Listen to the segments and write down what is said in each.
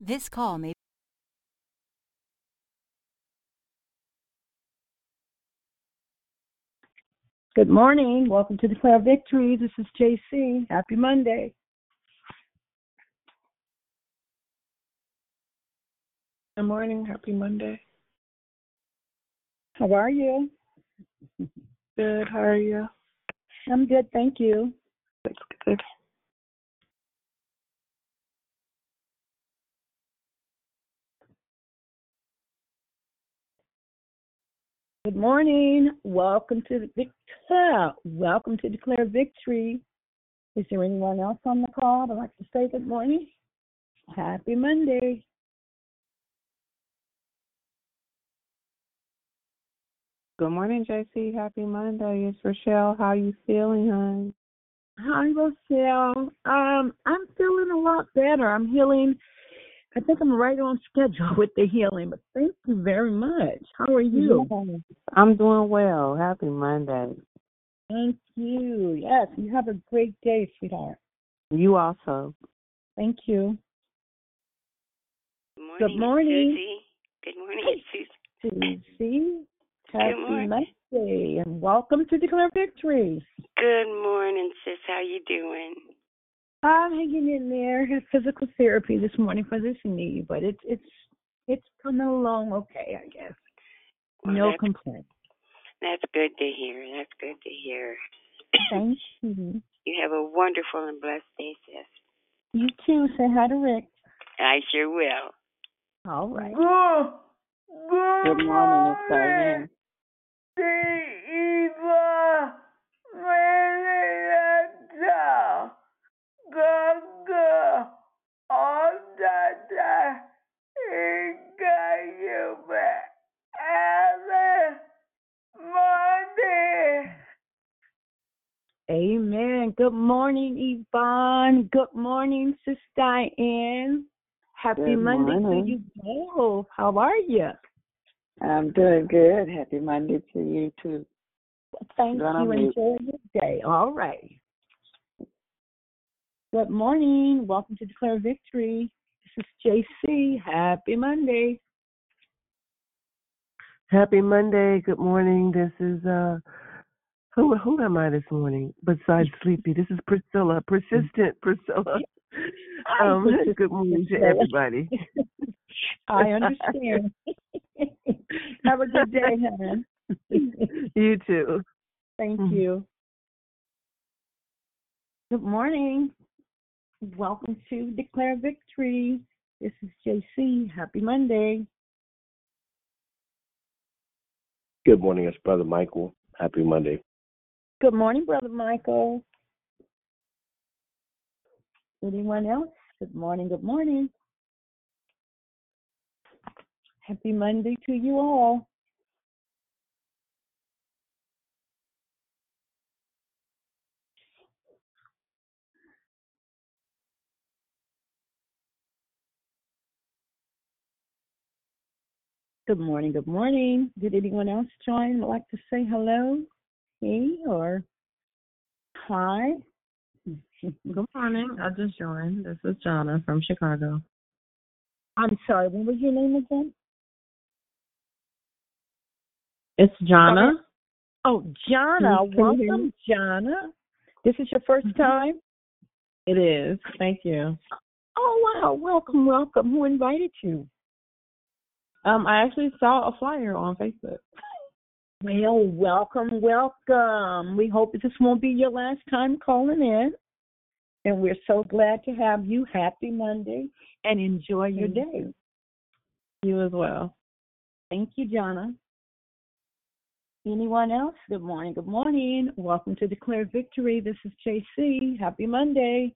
This call may Good morning. Welcome to Declare Victory. This is JC. Happy Monday. Good morning. Happy Monday. How are you? Good. How are you? I'm good, thank you. That's good. Good morning. Welcome to the Victor. Welcome to Declare Victory. Is there anyone else on the call that'd like to say good morning? Happy Monday. Good morning, JC. Happy Monday. It's Rochelle. How you feeling, hon? Hi, Rochelle. Um, I'm feeling a lot better. I'm healing. I think I'm right on schedule with the healing, but thank you very much. How are you? I'm doing well. Happy Monday. Thank you. Yes, you have a great day, sweetheart. You also. Thank you. Good Good morning, morning. Susie. Good morning, Susie. Susie. Happy morning. Monday and welcome to Declare Victory. Good morning, sis. How you doing? I'm hanging in there. Had physical therapy this morning for this knee, but it's it's it's coming along okay, I guess. Well, no that's, complaints. that's good to hear. That's good to hear. Thank you. You have a wonderful and blessed day, sis. You too. Say hi to Rick. I sure will. All right. Good morning, Miss Diane. Amen. Good morning, Yvonne. Good morning, Sis Diane. Happy Good Monday morning. to you both. How are you? I'm doing good. Happy Monday to you too. Thank Gonna you. mute. Enjoy your day. All right. Good morning. Welcome to Declare Victory. This is JC. Happy Monday. Happy Monday. Good morning. This is uh who who am I this morning besides Sleepy? This is Priscilla, persistent Priscilla. Um good morning to everybody. I understand. Have a good day, Helen. you too. Thank Mhm. you. Good morning. Welcome to Declare Victory. This is JC. Happy Monday. Good morning, it's Brother Michael. Happy Monday. Good morning, Brother Michael. Anyone else? Good morning. Good morning. Happy Monday to you all. Good morning. Good morning. Did anyone else join? Would like to say hello? Hey or hi? Good morning. I just joined. This is Jonna from Chicago. I'm sorry. What was your name again? It's Jonna. Oh, Jana. Can you hear Welcome, Jana. This is your 1st Mhm. time? It is. Thank you. Oh, wow. Welcome, welcome. Who invited you? Um, I actually saw a flyer on Facebook. Well, welcome, welcome. We hope this won't be your last time calling in. And we're so glad to have you. Happy Monday and enjoy your day. You as well. Thank you, Jana. Anyone else? Good morning. Good morning. Welcome to Declare Victory. This is JC. Happy Monday.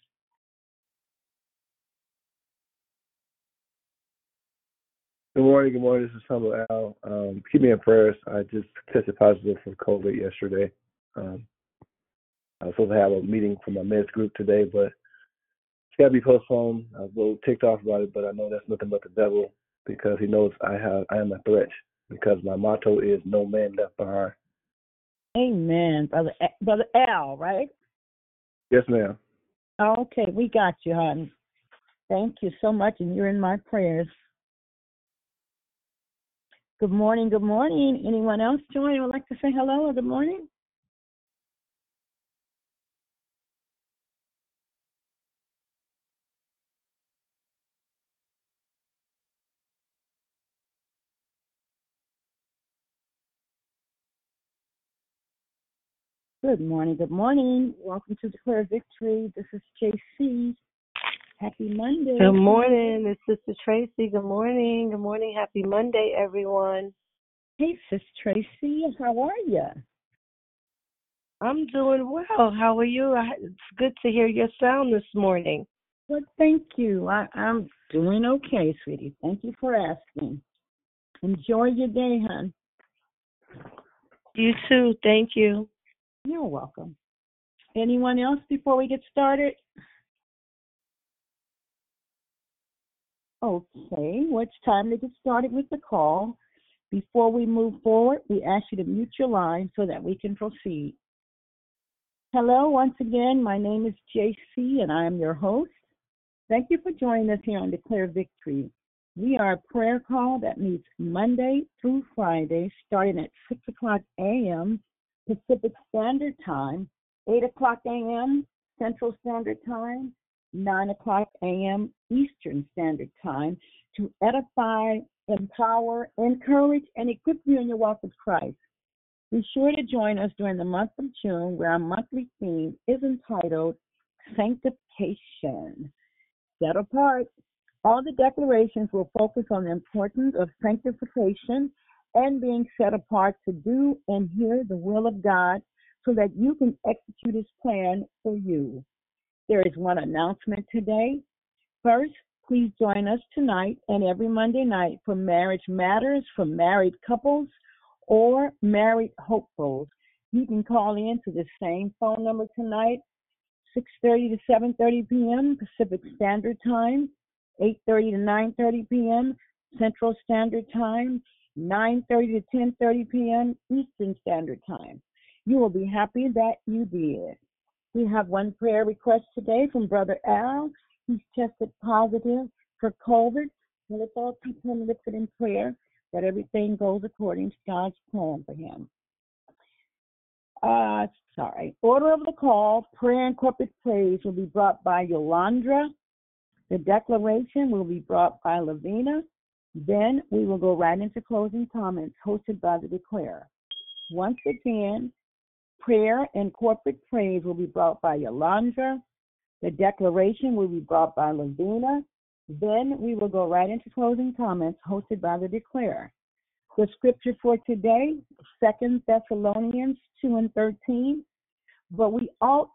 Good morning, good morning. This is Humble Al. Um, keep me in prayers. I just tested positive for COVID yesterday. Um, I was supposed to have a meeting for my meds group today, but it's got to be postponed. I was a little ticked off about it, but I know that's nothing but the devil because he knows I have I am a threat because my motto is no man left behind. Amen. Brother Brother Al, right? Yes, ma'am. Okay, we got you, honey. Thank you so much, and you're in my prayers. Good morning, good morning. Anyone else join would like to say hello or good morning? Good morning, good morning. Welcome to Declare Victory. This is JC. Happy Monday. Good morning. It's Sister Tracy. Good morning. Good morning. Happy Monday, everyone. Hey, Sister Tracy. How are you? I'm doing well. How are you? I- It's good to hear your sound this morning. Well, thank you. I, I'm doing okay, sweetie. Thank you for asking. Enjoy your day, hon. You too. Thank you. You're welcome. Anyone else before we get started? Okay, well, it's time to get started with the call. Before we move forward, we ask you to mute your line so that we can proceed. Hello, once again, my name is JC and I am your host. Thank you for joining us here on Declare Victory. We are a prayer call that meets Monday through Friday, starting at 6 o'clock a.m. Pacific Standard Time, 8 o'clock a.m. Central Standard Time, 9 o'clock a.m. Eastern Standard Time to edify, empower, encourage, and equip you in your walk with Christ. Be sure to join us during the month of June, where our monthly theme is entitled Sanctification. Set apart. All the declarations will focus on the importance of sanctification and being set apart to do and hear the will of God so that you can execute His plan for you. There is one announcement today. First, please join us tonight and every Monday night for Marriage Matters for married couples or married hopefuls. You can call in to the same phone number tonight, 6:30 to 7:30 p.m. Pacific Standard Time, 8:30 to 9:30 p.m. Central Standard Time, 9:30 to 10:30 p.m. Eastern Standard Time. You will be happy that you did. We have one prayer request today from Brother Al. He's tested positive for COVID. And let's all keep him lifted in prayer that everything goes according to God's plan for him. Uh, sorry. Order of the call, prayer and corporate praise will be brought by Yolandra. The declaration will be brought by Lavina. Then we will go right into closing comments hosted by the declarer. Once again, prayer and corporate praise will be brought by Yolandra. The declaration will be brought by Lavina. Then we will go right into closing comments hosted by the declarer. The scripture for today, Second Thessalonians 2 and 13. But we ought,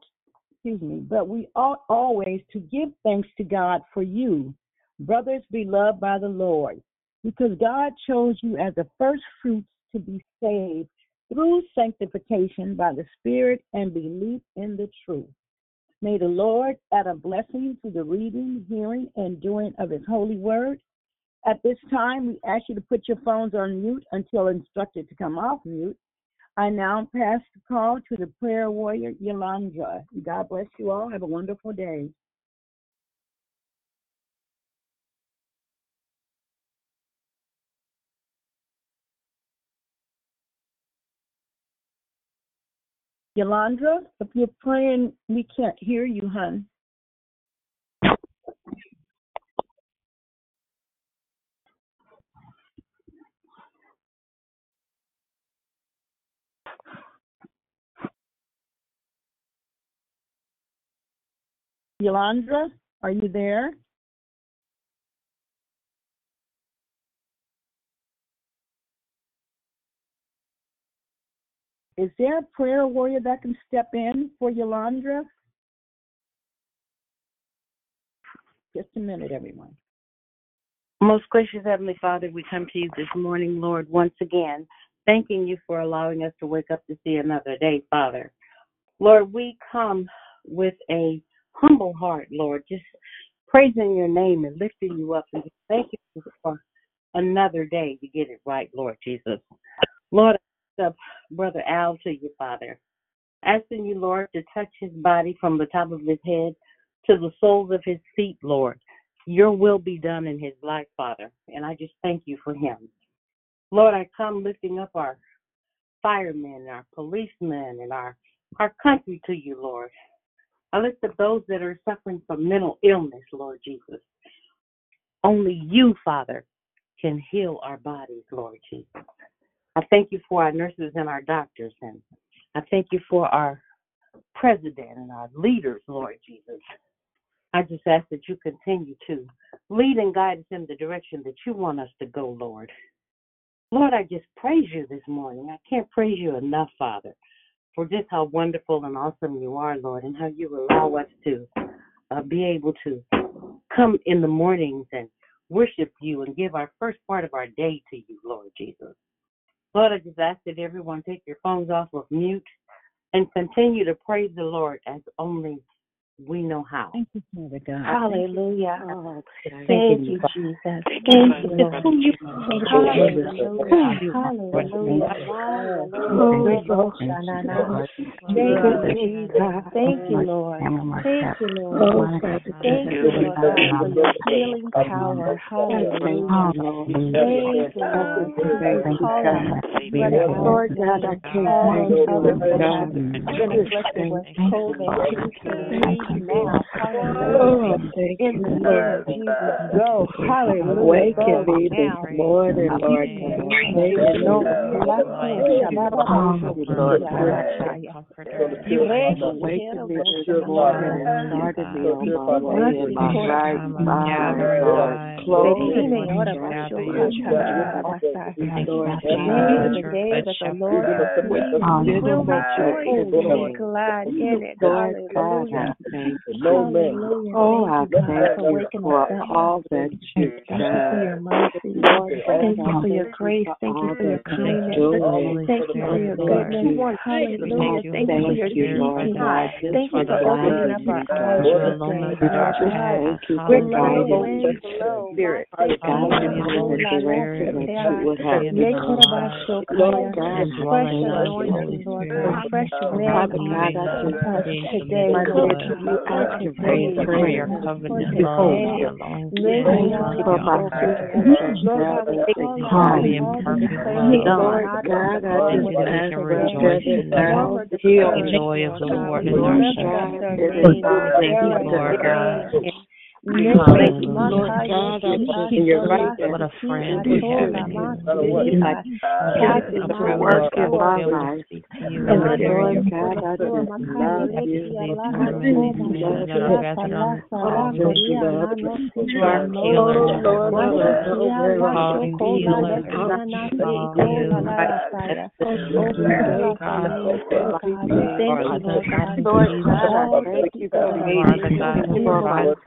excuse me, but we ought always to give thanks to God for you, brothers beloved by the Lord, because God chose you as the first fruits to be saved through sanctification by the Spirit and belief in the truth. May the Lord add a blessing to the reading, hearing, and doing of His holy word. At this time, we ask you to put your phones on mute until instructed to come off mute. I now pass the call to the prayer warrior, Yolanda. God bless you all. Have a wonderful day. Yolanda, if you're praying, we can't hear you, hon. Yolanda, are you there? Is there a prayer warrior that can step in for Yolanda? Just a minute, everyone. Most gracious Heavenly Father, we come to you this morning, Lord, once again, thanking you for allowing us to wake up to see another day, Father. Lord, we come with a humble heart, Lord, just praising your name and lifting you up and just thank you for another day to get it right, Lord Jesus. Lord, up Brother Al to you, Father. Asking you, Lord, to touch his body from the top of his head to the soles of his feet, Lord. your will be done in his life, Father. And I just thank you for him. Lord, I come lifting up our firemen, our policemen, and our, our country to you, Lord. I lift up those that are suffering from mental illness, Lord Jesus. Only you, Father, can heal our bodies, Lord Jesus. I thank you for our nurses and our doctors, and I thank you for our president and our leaders, Lord Jesus. I just ask that you continue to lead and guide us in the direction that you want us to go, Lord. Lord, I just praise you this morning. I can't praise you enough, Father, for just how wonderful and awesome you are, Lord, and how you allow us to uh, be able to come in the mornings and worship you and give our first part of our day to you, Lord Jesus. Lord, I just ask that everyone take your phones off of mute and continue to praise the Lord as only we know how. Thank you, Father God. Hallelujah. Oh, Thank Thank you, you, Jesus. Thank Thank you, you, Father. Lord. Hallelujah. Hallelujah. Hallelujah. Oh, Shanana. Thank you, Jesus. Thank you, Lord. Thank you, Lord. Thank you, Lord God, for your healing power. Hallelujah. Thank you, Lord. Thank you, calling Brother Lord God, I can't thank you enough. been afflicted with COVID. He now. Oh, Hallelujah. thank In you, the name of Jesus, go. Hallelujah. Waking Go me now. this morning, Lord God. Me this morning. kucha, la Lord la God. You wake Waking me this morning and starting me on my way in my right mind, Lord. Closing my chapter. Lord Today God. is the day that the Lord has made. Will rejoice and be glad in it. Lord God, Hallelujah. Thank you. Hallelujah. Oh, I Thank you, God, thank for you waking us for up. all that you've Thank you for your done. mercy. Lord God, Thank you for your thank you grace. for Thank you for your that you're kindness. doing. Thank you for Oh, your thank goodness. you. Hallelujah. I Thank you for thank your you, Lord teaching. God, just Thank for you for opening guiding up me, our God. eyes this day. I Lord just God, thank you we're for letting the guiding me, wind blow. Spirit. Thank you, Guiding me in Lord. the La, la, direction that la, you would have me Ye to go. Korabashokaya. Lord God, I Fresh thank you. anointing, Lord God. Fresh wind Father on God, I just us today. Monday Lord to God. reactivate prayer. For today, living on For my the sisters and Lord God, we brothers in call out Christ. the call to declare the Lord not God, of the Lord just with us ask for today. Brother Al Former healing. declared, Lord God, we Lord. lift up God, their it is name, we already declare their done. name. Lord Makaya God, I just Shola pray that Siki you Atola Masika continue to work in my life. Mando Lord God, I Sukura just Makaya love you. Leki Allah I just Atoma love you. Shaka Lasa I Rako just Ria love Nano you. Suya Lord, I don't know Masikia where I'm Lasho Kola going. Lekia Nasi Kola Lasaya we bless thank your you name, for God. We everything. thank you, Lord. God, Lord. For God, I all thank that you you've for done. forgiving me In for the my lives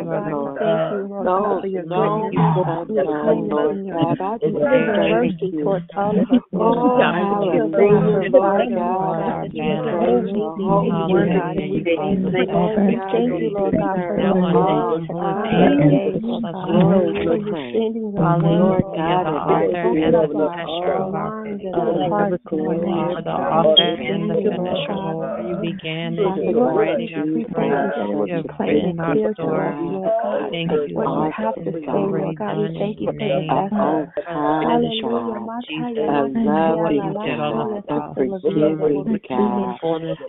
of God, Lord. thank you, Lord God, for your goodness, and your unknown, kindness, your God. I just living thank mercy towards all of us, Lord Oh, God. You have given us hallelujah, Lord God. I God, that just you have praise given your each holy one, God, name. and we thank you. Lord We God, thank you you, Lord God, for deserve this all day, this honor, Lord God. glory, For and you praise. sending your word, Lord Lord God, God, and to open up every our, our all minds and honor, our hearts, Lord God. We thank you, Lord God. Father Lord, God, we, you we pray are that it would be the plain and faithful clear to us, God, Lord God, an what you have to say, Lord God. We thank you for the an Hallelujah. God, Mataya, a Lasia, loving La God, Lasia, a Sister Lavinia, that will be forgiving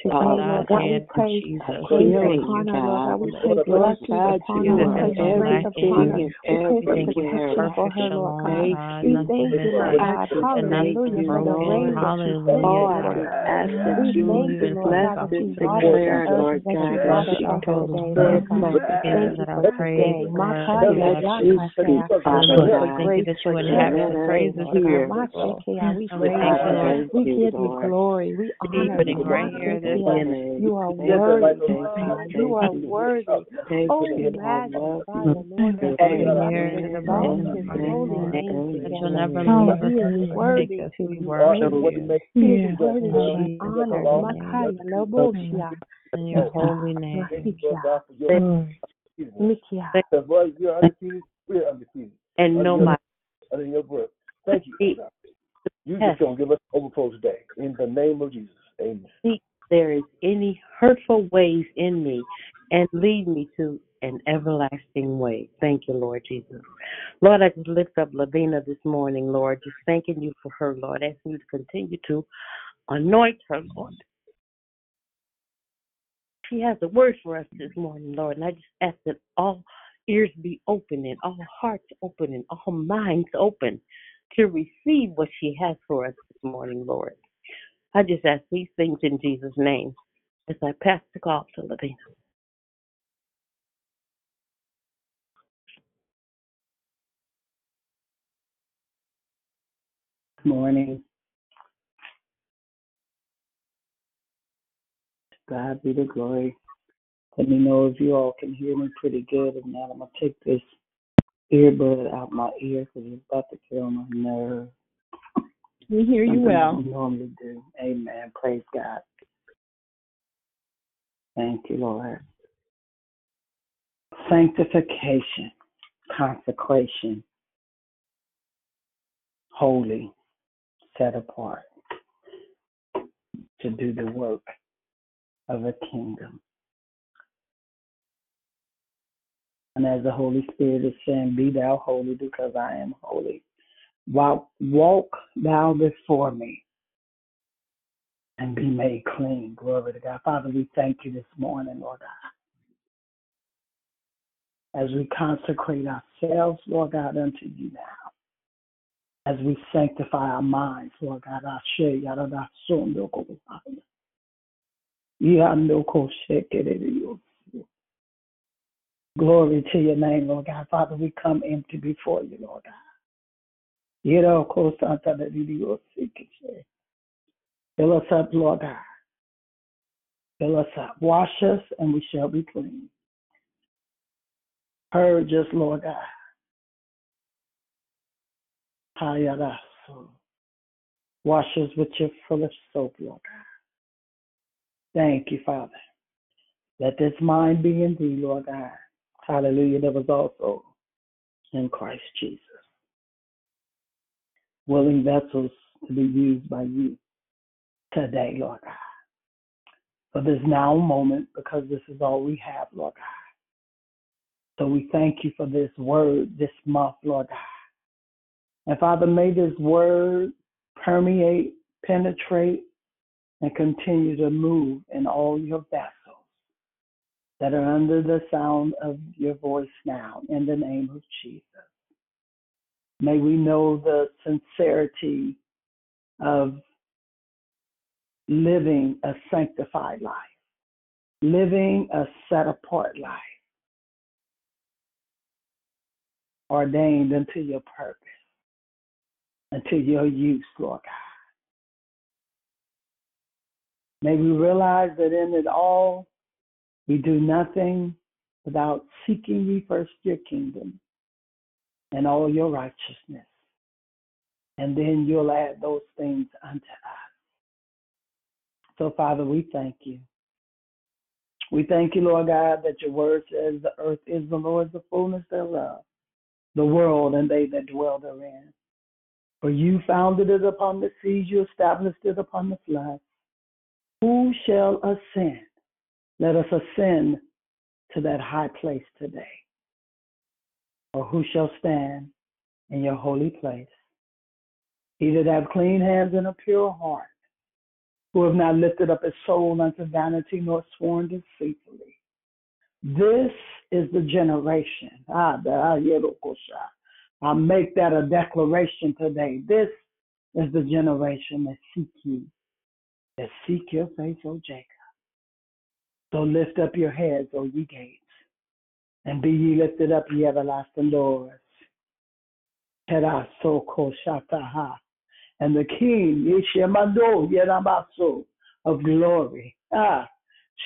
God, Lord God. We pray a healing Lord God. God. We pray blessings God, upon her. We are pray strength upon her. We pray for everywhere protection for her, Lord God. Thank We thank you, Lord God. Hallelujah for the rain Lord. that you send, Lord God. We thank you, Lord God, that you water the Lord and that you God, as water she us today, Lord God. Thank you for this day. Makaya Let you speak, Lakashaya. Father Thank you for God, grace, for and justice, let us Lord hear. God. Makaya, We praise I you. thank We you, give you Lord. glory. We honor Thank you. you, thank you, thank Makaya. you, You are thank you, worthy, thank Lord you, God. You thank are you, worthy. thank Oh, we you. I love magnify you. the Lord this day. God, we Amen, exalt his holy amen, name together. amen. For he is worthy to be praised. He is worthy to be honored. Makaya Laboshia. Masikia. Mikia. And no matter Under your breath. Thank you. God. You just gonna give us overflow today. In the name of Jesus. Amen. there is any hurtful ways in me and lead me to an everlasting way. Thank you, Lord Jesus. Lord, I just lift up Lavina this morning, Lord, just thanking you for her, Lord, asking you to continue to anoint her, Lord. She has a word for us this morning, Lord, and I just ask that all ears be open and all hearts open and all minds open to receive what she has for us this morning, Lord. I just ask these things in Jesus' name as I pass the call to Lavina. morning. God be the glory. Let me know if you all can hear me pretty good. If not, I'm going to take this earbud out my ear because it's about to kill my nerve. We hear you Something well. normally do. Amen. Praise God. Thank you, Lord. Sanctification, consecration, holy, set apart to do the work of a kingdom. And as the Holy Spirit is saying, Be thou holy because I am holy. Walk, walk thou before me and be made clean. Glory to God. Father, we thank you this morning, Lord God, as we consecrate ourselves, Lord God, unto you now. As we sanctify our minds, Lord God, I share Glory to your name, Lord God. Father, we come empty before you, Lord God. Yero ko santa de Dios, sikeshe. Fill us up, Lord God. Fill us up. Wash us, and we shall be clean. Purge us, Lord God. Hayaraso. Wash us with your full of soap, Lord God. Thank you, Father. Let this mind be in thee, Lord God. Hallelujah. That was also in Christ Jesus. Willing vessels to be used by you today, Lord God. For this now moment, because this is all we have, Lord God. So we thank you for this word this month, Lord God. And Father, may this word permeate, penetrate, and continue to move in all your vessels that are under the sound of your voice now, in the name of Jesus. May we know the sincerity of living a sanctified life, living a set apart life, ordained unto your purpose, unto your use, Lord God. May we realize that in it all, we do nothing without seeking ye first your kingdom and all your righteousness. And then you'll add those things unto us. So, Father, we thank you. We thank you, Lord God, that your word says the earth is the Lord's, the fullness thereof, the world and they that dwell therein. For you founded it upon the seas, you established it upon the floods. Who shall ascend? Let us ascend to that high place today. Or who shall stand in your holy place? He that have clean hands and a pure heart, who have not lifted up his soul unto vanity nor sworn deceitfully. This is the generation. Ah, I make that a declaration today. This is the generation that seek you, that seek your face, O Jacob. So lift up your heads, O ye gates, and be ye lifted up, ye everlasting doors. And the King, Yeshemando Yeramaso of glory, ah,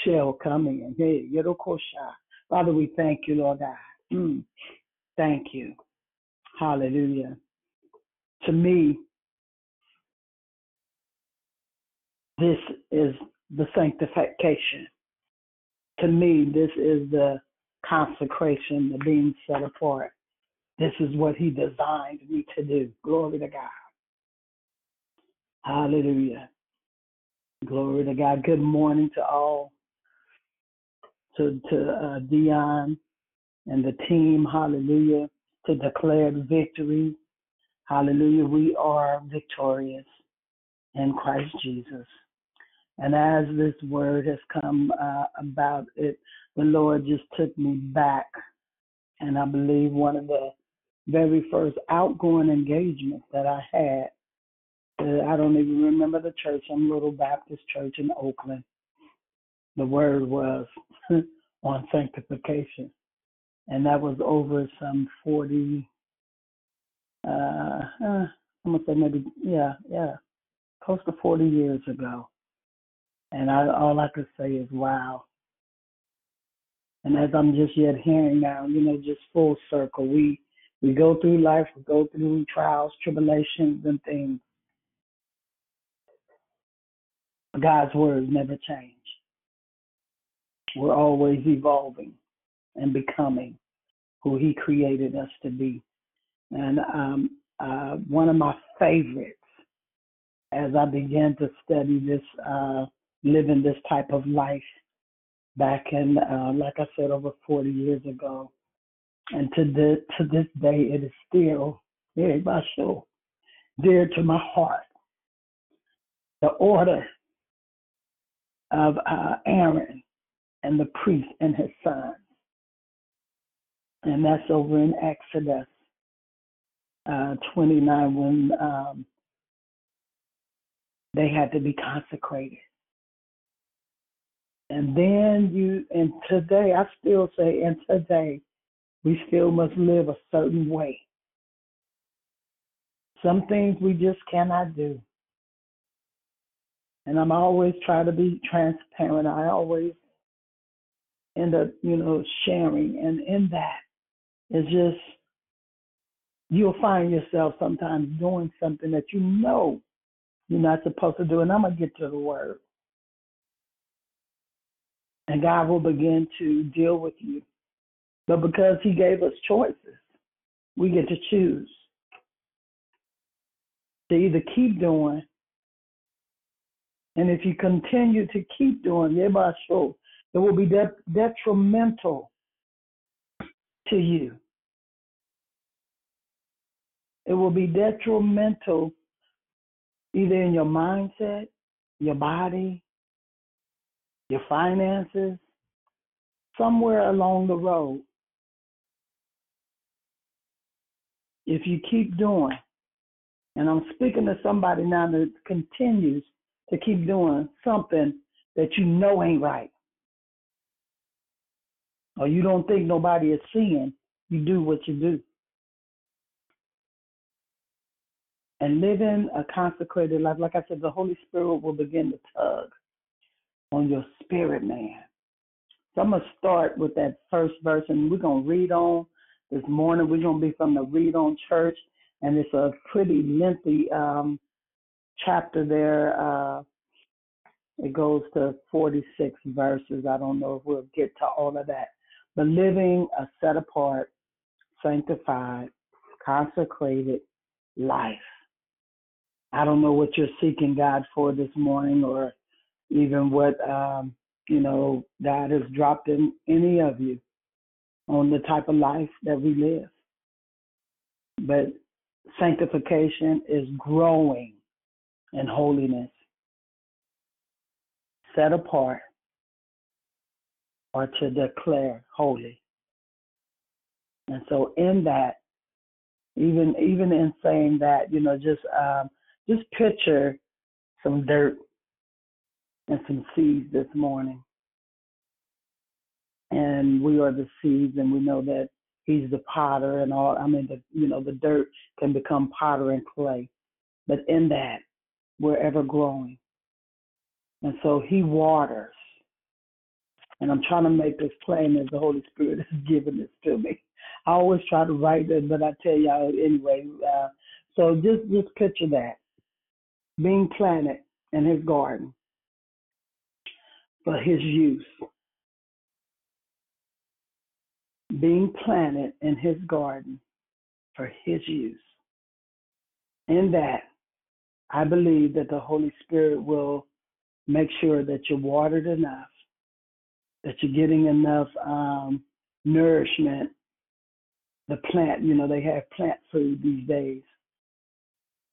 shall come in. Hey. Father, we thank you, Lord God. Mm, thank you. Hallelujah. To me, this is the sanctification. To me, this is the consecration, the being set apart. This is what he designed me to do. Glory to God. Hallelujah. Glory to God. Good morning to all. To to uh, Dion, and the team, hallelujah, to declare victory. Hallelujah. We are victorious in Christ Jesus. And as this word has come uh, about it, the Lord just took me back. And I believe one of the very first outgoing engagements that I had, uh, I don't even remember the church, some little Baptist church in Oakland. The word was on sanctification. And that was over some 40, uh, uh, I'm to say maybe, yeah, yeah, close to 40 years ago. And I, all I could say is, wow. And as I'm just yet hearing now, you know, just full circle, we we go through life, we go through trials, tribulations, and things. God's words never change. We're always evolving and becoming who He created us to be. And um, uh, one of my favorites, as I began to study this, uh, living this type of life back in, uh, like I said, over 40 years ago, and to the to this day, it is still very much so dear to my heart. The order of uh, Aaron and the priest and his sons, and that's over in Exodus uh, 29 when um, they had to be consecrated. And then you, and today, I still say, and today, we still must live a certain way. Some things we just cannot do. And I'm always trying to be transparent. I always end up, you know, sharing. And in that, it's just, you'll find yourself sometimes doing something that you know you're not supposed to do. And I'm going to get to the word. And God will begin to deal with you but because He gave us choices, we get to choose to either keep doing, and if you continue to keep doing, it will be de- detrimental to you. It will be detrimental either in your mindset, your body, your finances, somewhere along the road. if you keep doing, and I'm speaking to somebody now that continues to keep doing something that you know ain't right, or you don't think nobody is seeing, you do what you do. And living a consecrated life, like I said, the Holy Spirit will begin to tug on your spirit, man. So I'm going to start with that first verse, and we're going to read on this morning. We're going to be from the Read On Church, and it's a pretty lengthy um, chapter there. Uh, it goes to 46 verses. I don't know if we'll get to all of that. But living a set apart, sanctified, consecrated life. I don't know what you're seeking God for this morning or even what um, you know God has dropped in any of you on the type of life that we live. But sanctification is growing in holiness, set apart, or to declare holy. And so, in that, even even in saying that, you know, just um, just picture some dirt and some seeds this morning and we are the seeds, and we know that He's the potter, and all. I mean, the you know, the dirt can become potter and clay, but in that, we're ever growing, and so He waters. And I'm trying to make this plain as the Holy Spirit is giving this to me. I always try to write it, but I tell y'all anyway. Uh, so just just picture that being planted in His garden for His use being planted in his garden for his use. In that, I believe that the Holy Spirit will make sure that you're watered enough, that you're getting enough um, nourishment, the plant, you know, they have plant food these days.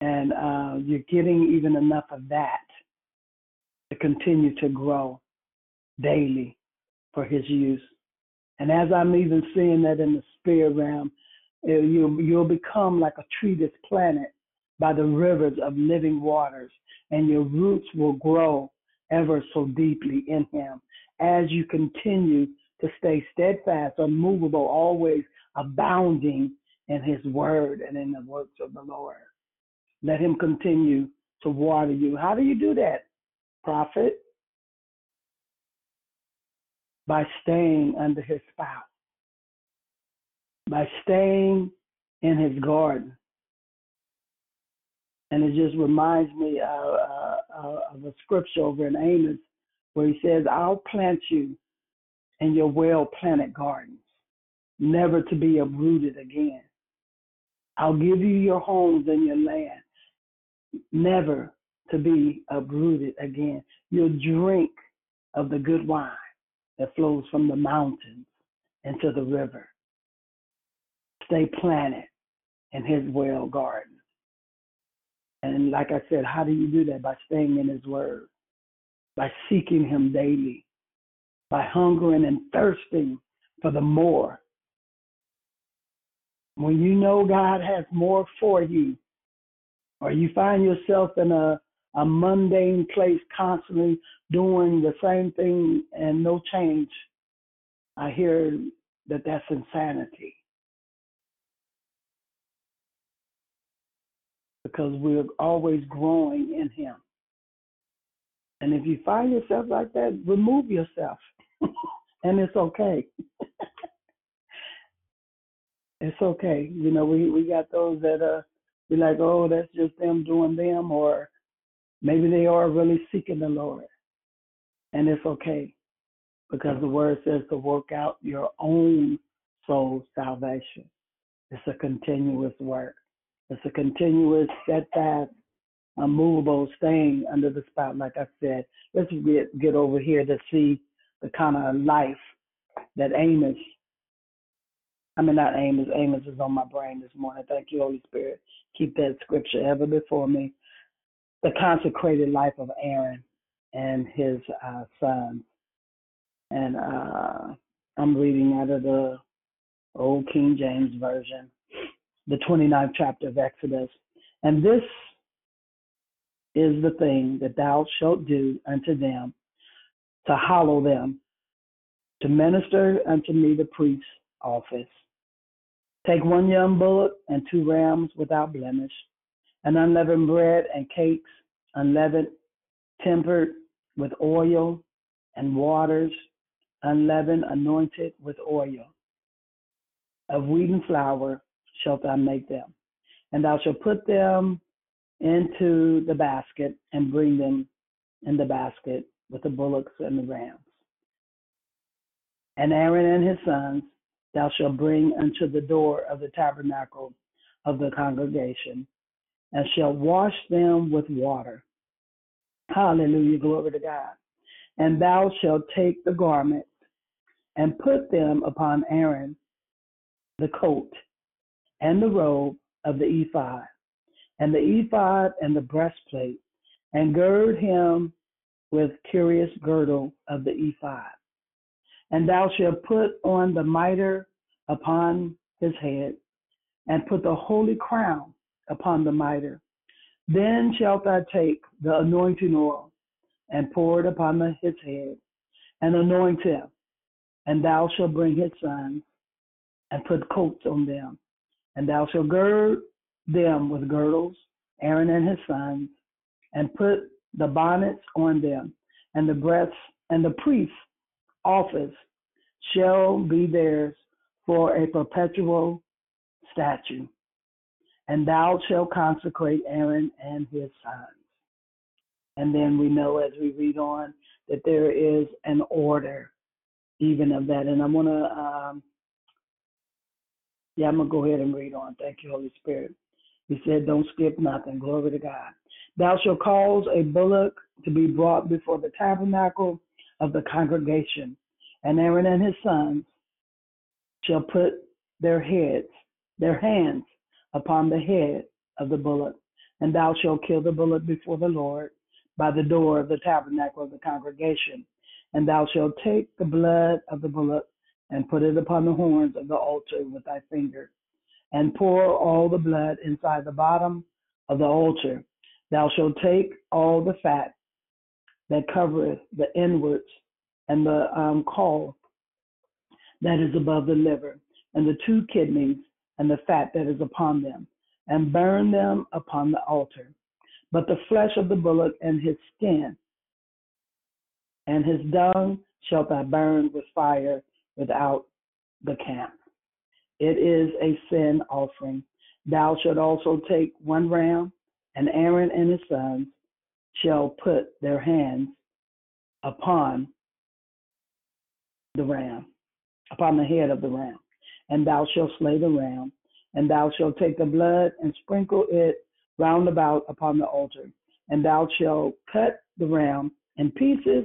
And uh, you're getting even enough of that to continue to grow daily for his use. And as I'm even seeing that in the spirit realm, uh, you'll, you'll become like a tree that's planted by the rivers of living waters, and your roots will grow ever so deeply in him as you continue to stay steadfast, unmovable, always abounding in his word and in the works of the Lord. Let him continue to water you. How do you do that, prophet? By staying under his spout, by staying in his garden. And it just reminds me uh, uh, of a scripture over in Amos where he says, I'll plant you in your well planted gardens, never to be uprooted again. I'll give you your homes and your land, never to be uprooted again. You'll drink of the good wine that flows from the mountains into the river. Stay planted in his well garden. And like I said, how do you do that? By staying in his word, by seeking him daily, by hungering and thirsting for the more. When you know God has more for you, or you find yourself in a, a mundane place constantly doing the same thing and no change, I hear that that's insanity. Because we're always growing in Him. And if you find yourself like that, remove yourself. and it's okay. it's okay. You know, we we got those that uh be like, oh, that's just them doing them, or maybe they are really seeking the Lord, and it's okay because the word says to work out your own soul salvation. It's a continuous work. It's a continuous, steadfast, unmovable, staying under the spot, Like I said, let's get get over here to see the kind of life that Amos, I mean, not Amos, Amos is on my brain this morning. Thank you, Holy Spirit. Keep that scripture ever before me. The consecrated life of Aaron and his uh, sons. And uh, I'm reading out of the Old King James Version, the 29th chapter of Exodus. And this is the thing that thou shalt do unto them to hallow them, to minister unto me the priest's office. Take one young bullock and two rams without blemish, and unleavened bread and cakes, unleavened, tempered with oil and waters, unleavened, anointed with oil. Of wheaten flour shalt thou make them, and thou shalt put them into the basket and bring them in the basket with the bullocks and the rams. And Aaron and his sons thou shalt bring unto the door of the tabernacle of the congregation, and shalt wash them with water. Hallelujah, glory to God. And thou shalt take the garment and put them upon Aaron, the coat, and the robe of the ephod, and the ephod and the breastplate, and gird him with curious girdle of the ephod. And thou shalt put on the mitre upon his head, and put the holy crown upon the mitre. Then shalt thou take the anointing oil, and pour it upon the, his head, and anoint him. And thou shalt bring his sons, and put coats on them. And thou shalt gird them with girdles, Aaron and his sons, and put the bonnets on them, and the breasts and the priest's office shall be theirs for a perpetual statute. And thou shalt consecrate Aaron and his sons. And then we know as we read on that there is an order even of that. And I'm going to, um, yeah, I'm going to go ahead and read on. Thank you, Holy Spirit. He said, Don't skip nothing. Glory to God. Thou shalt cause a bullock to be brought before the tabernacle of the congregation, and Aaron and his sons shall put their heads, their hands upon the head of the bullock, and thou shalt kill the bullock before the Lord by the door of the tabernacle of the congregation. And thou shalt take the blood of the bullock and put it upon the horns of the altar with thy finger, and pour all the blood inside the bottom of the altar. Thou shalt take all the fat that covereth the inwards and the um, caul that is above the liver, and the two kidneys and the fat that is upon them, and burn them upon the altar. But the flesh of the bullock and his skin and his dung shalt thou burn with fire without the camp. It is a sin offering. Thou shalt also take one ram, and Aaron and his sons shall put their hands upon the ram, upon the head of the ram, and thou shalt slay the ram, and thou shalt take the blood and sprinkle it round about upon the altar, and thou shalt cut the ram in pieces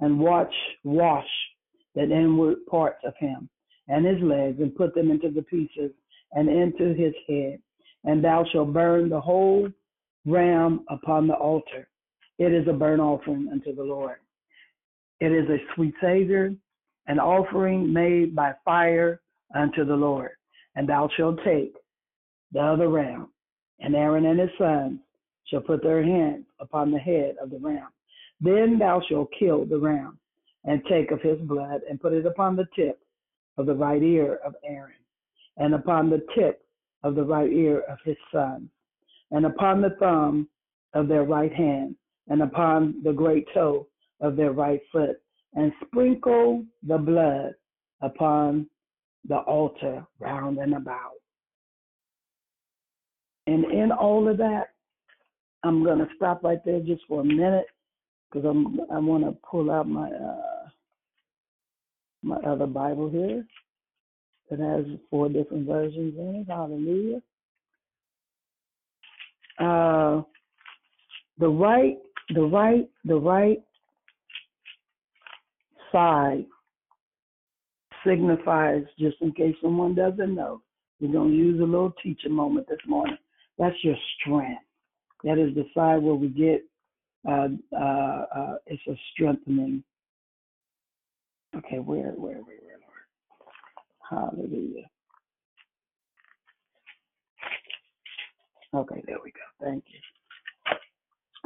and watch wash the inward parts of him and his legs, and put them into the pieces and into his head, and thou shalt burn the whole ram upon the altar. It is a burnt offering unto the Lord. It is a sweet Savior, an offering made by fire unto the Lord. And thou shalt take the other ram, and Aaron and his sons shall put their hands upon the head of the ram. Then thou shalt kill the ram, and take of his blood, and put it upon the tip of the right ear of Aaron, and upon the tip of the right ear of his sons, and upon the thumb of their right hand, and upon the great toe of their right foot, and sprinkle the blood upon the altar round and about. And in all of that, I'm going to stop right there just for a minute because I'm I want to pull out my uh, my other Bible here that has four different versions in it. Hallelujah. Uh, the right, the right, the right side signifies, just in case someone doesn't know, we're going to use a little teaching moment this morning. That's your strength. That is the side where we get, uh, uh, uh, it's a strengthening. Okay, where, where, where, where, Lord? Hallelujah. Okay, there we go. Thank you.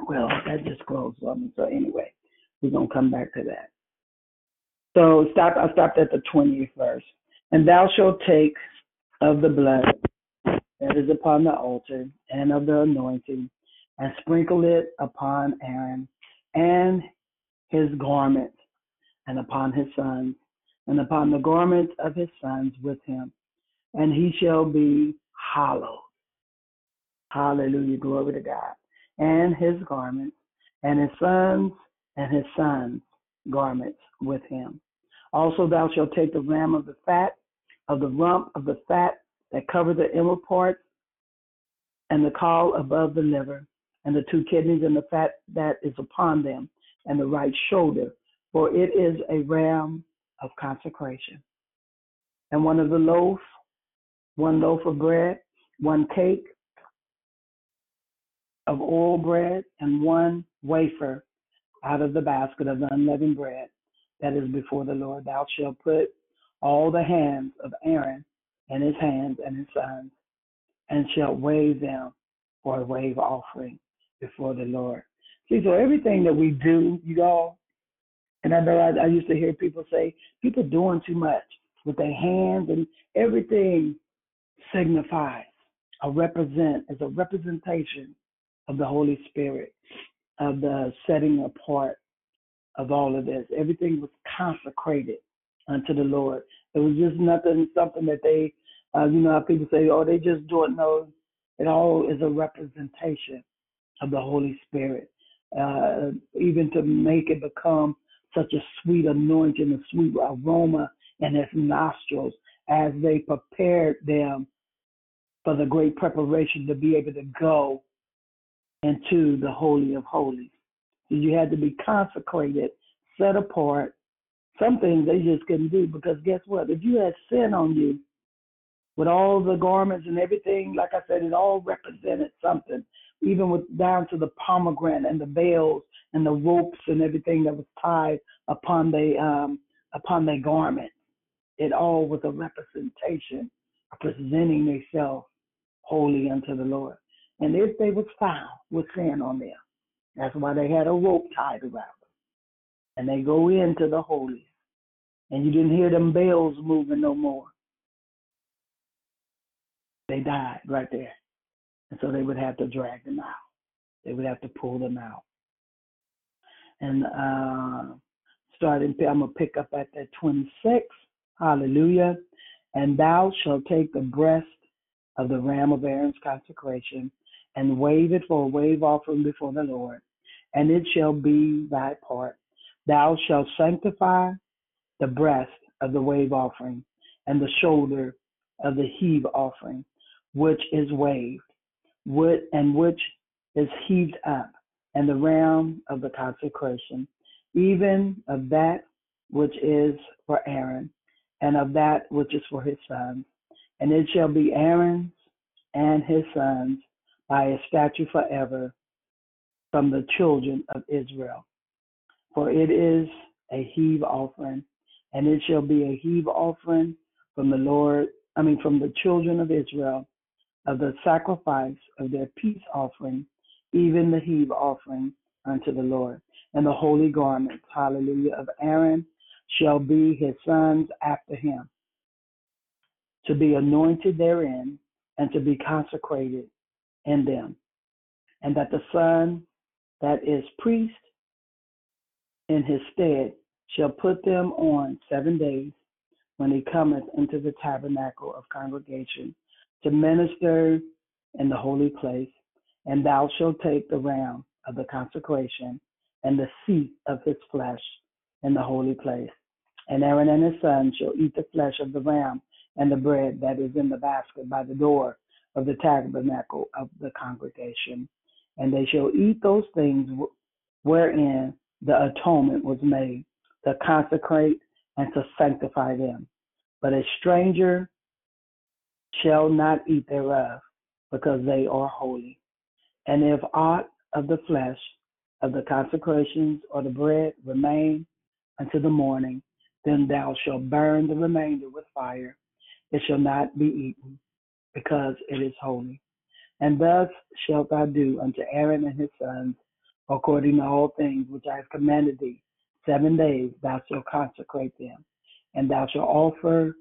Well, that just closed on me. So anyway, we're gonna come back to that. So stop. I stopped at the twentieth verse. And thou shalt take of the blood that is upon the altar and of the anointing, and sprinkle it upon Aaron and his garments, and upon his sons, and upon the garments of his sons with him, and he shall be hallowed. Hallelujah, glory to God. And his garments, and his sons, and his sons' garments with him. Also, thou shalt take the ram of the fat, of the rump of the fat that cover the inward parts, and the caul above the liver, and the two kidneys and the fat that is upon them, and the right shoulder, for it is a ram of consecration. And one of the loaf, one loaf of bread, one cake of oil bread, and one wafer out of the basket of the unleavened bread that is before the Lord. Thou shalt put all the hands of Aaron and his hands and his sons, and shalt wave them for a wave offering before the Lord. See, so everything that we do, you all, and I know I, I used to hear people say, people doing too much with their hands and everything signifies a represent as a representation of the Holy Spirit, of the setting apart of all of this. Everything was consecrated unto the Lord. It was just nothing, something that they, uh, you know, how people say, oh, they just do it. No, it all is a representation of the Holy Spirit. Uh, even to make it become such a sweet anointing, a sweet aroma in his nostrils as they prepared them for the great preparation to be able to go into the Holy of Holies. You had to be consecrated, set apart, some things they just couldn't do because guess what? If you had sin on you, with all the garments and everything, like I said, it all represented something, even with down to the pomegranate and the veils and the ropes and everything that was tied upon the um, upon their garment. It all was a representation of presenting themselves holy unto the Lord. And if they was found with sin on them, that's why they had a rope tied around them. And they go into the holy. And you didn't hear them bells moving no more. They died right there. And so they would have to drag them out. They would have to pull them out. And uh, starting, I'm going to pick up at that 26. Hallelujah. And thou shalt take the breast of the ram of Aaron's consecration and wave it for a wave offering before the Lord. And it shall be thy part. Thou shalt sanctify the breast of the wave offering and the shoulder of the heave offering, which is waved, and which is heaved up, and the ram of the consecration, even of that which is for Aaron, and of that which is for his sons. And it shall be Aaron's and his sons by a statute forever from the children of Israel. For it is a heave offering, and it shall be a heave offering from the Lord, I mean, from the children of Israel, of the sacrifice of their peace offering, even the heave offering unto the Lord. And the holy garments, hallelujah, of Aaron shall be his sons after him, to be anointed therein and to be consecrated in them. And that the son that is priest in his stead shall put them on seven days when he cometh into the tabernacle of congregation to minister in the holy place. And thou shalt take the ram of the consecration and the seat of his flesh in the holy place. And Aaron and his sons shall eat the flesh of the ram and the bread that is in the basket by the door of the tabernacle of the congregation. And they shall eat those things wherein the atonement was made to consecrate and to sanctify them. But a stranger shall not eat thereof, because they are holy. And if aught of the flesh of the consecrations or the bread remain until the morning, then thou shalt burn the remainder with fire. It shall not be eaten, because it is holy. And thus shalt thou do unto Aaron and his sons, according to all things which I have commanded thee. Seven days thou shalt consecrate them, and thou shalt offer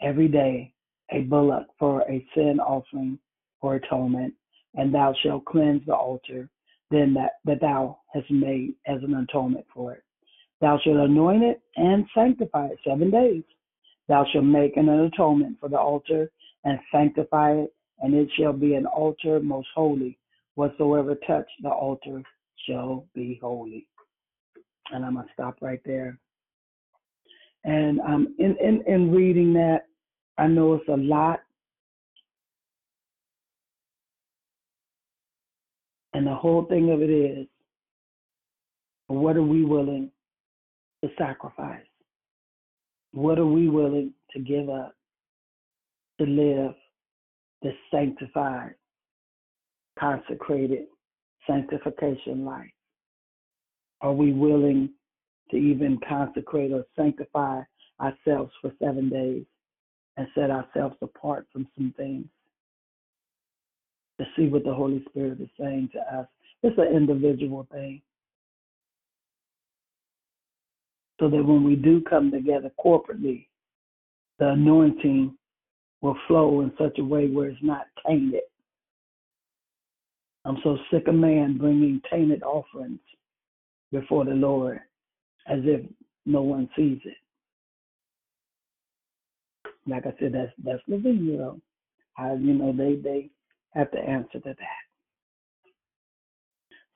every day a bullock for a sin offering for atonement, and thou shalt cleanse the altar then that, that thou hast made as an atonement for it. Thou shalt anoint it and sanctify it seven days. Thou shalt make an atonement for the altar and sanctify it, and it shall be an altar most holy. Whatsoever touch the altar shall be holy. And I'm gonna stop right there. And um, in, in in reading that, I know it's a lot, and the whole thing of it is, what are we willing to sacrifice? What are we willing to give up to live the sanctified, consecrated sanctification life? Are we willing to even consecrate or sanctify ourselves for seven days and set ourselves apart from some things to see what the Holy Spirit is saying to us? It's an individual thing. So that when we do come together corporately, the anointing will flow in such a way where it's not tainted. I'm so sick of man bringing tainted offerings before the Lord as if no one sees it. Like I said, that's that's the video. How you know they they have to answer to that.